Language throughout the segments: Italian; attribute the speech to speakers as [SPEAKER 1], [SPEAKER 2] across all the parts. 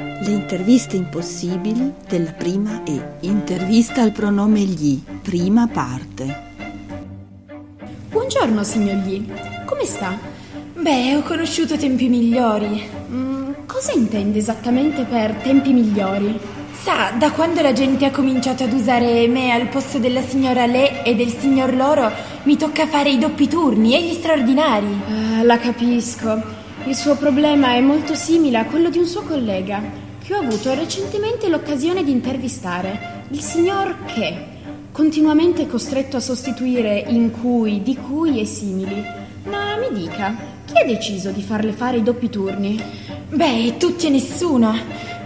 [SPEAKER 1] Le interviste impossibili della prima E. Intervista al pronome gli, prima parte.
[SPEAKER 2] Buongiorno, signor Gli. Come sta?
[SPEAKER 3] Beh, ho conosciuto tempi migliori.
[SPEAKER 2] Mm, cosa intende esattamente per tempi migliori?
[SPEAKER 3] Sa, da quando la gente ha cominciato ad usare me al posto della signora Le e del signor Loro, mi tocca fare i doppi turni e gli straordinari.
[SPEAKER 2] Ah, la capisco. Il suo problema è molto simile a quello di un suo collega, che ho avuto recentemente l'occasione di intervistare, il signor Che, continuamente costretto a sostituire in cui, di cui e simili. Ma mi dica, chi ha deciso di farle fare i doppi turni?
[SPEAKER 3] Beh, tutti e nessuno.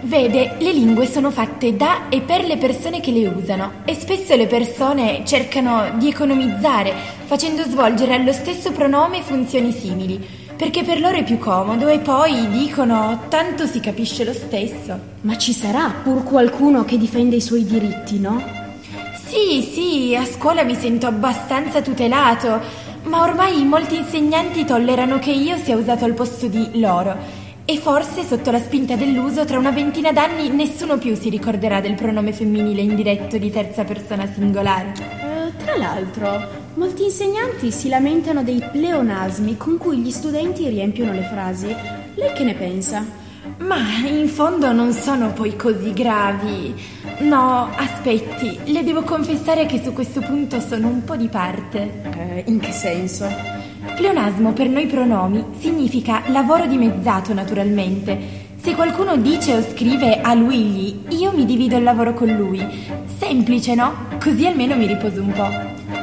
[SPEAKER 3] Vede, le lingue sono fatte da e per le persone che le usano e spesso le persone cercano di economizzare facendo svolgere allo stesso pronome funzioni simili, perché per loro è più comodo e poi dicono tanto si capisce lo stesso.
[SPEAKER 2] Ma ci sarà pur qualcuno che difende i suoi diritti, no?
[SPEAKER 3] Sì, sì, a scuola mi sento abbastanza tutelato, ma ormai molti insegnanti tollerano che io sia usato al posto di loro e forse sotto la spinta dell'uso tra una ventina d'anni nessuno più si ricorderà del pronome femminile indiretto di terza persona singolare.
[SPEAKER 2] Eh, tra l'altro, molti insegnanti si lamentano dei pleonasmi con cui gli studenti riempiono le frasi. Lei che ne pensa?
[SPEAKER 3] Ma in fondo non sono poi così gravi. No, aspetti, le devo confessare che su questo punto sono un po' di parte.
[SPEAKER 2] Eh, in che senso?
[SPEAKER 3] Pleonasmo per noi pronomi significa lavoro dimezzato naturalmente. Se qualcuno dice o scrive a lui gli, io mi divido il lavoro con lui. Semplice, no? Così almeno mi riposo un po'.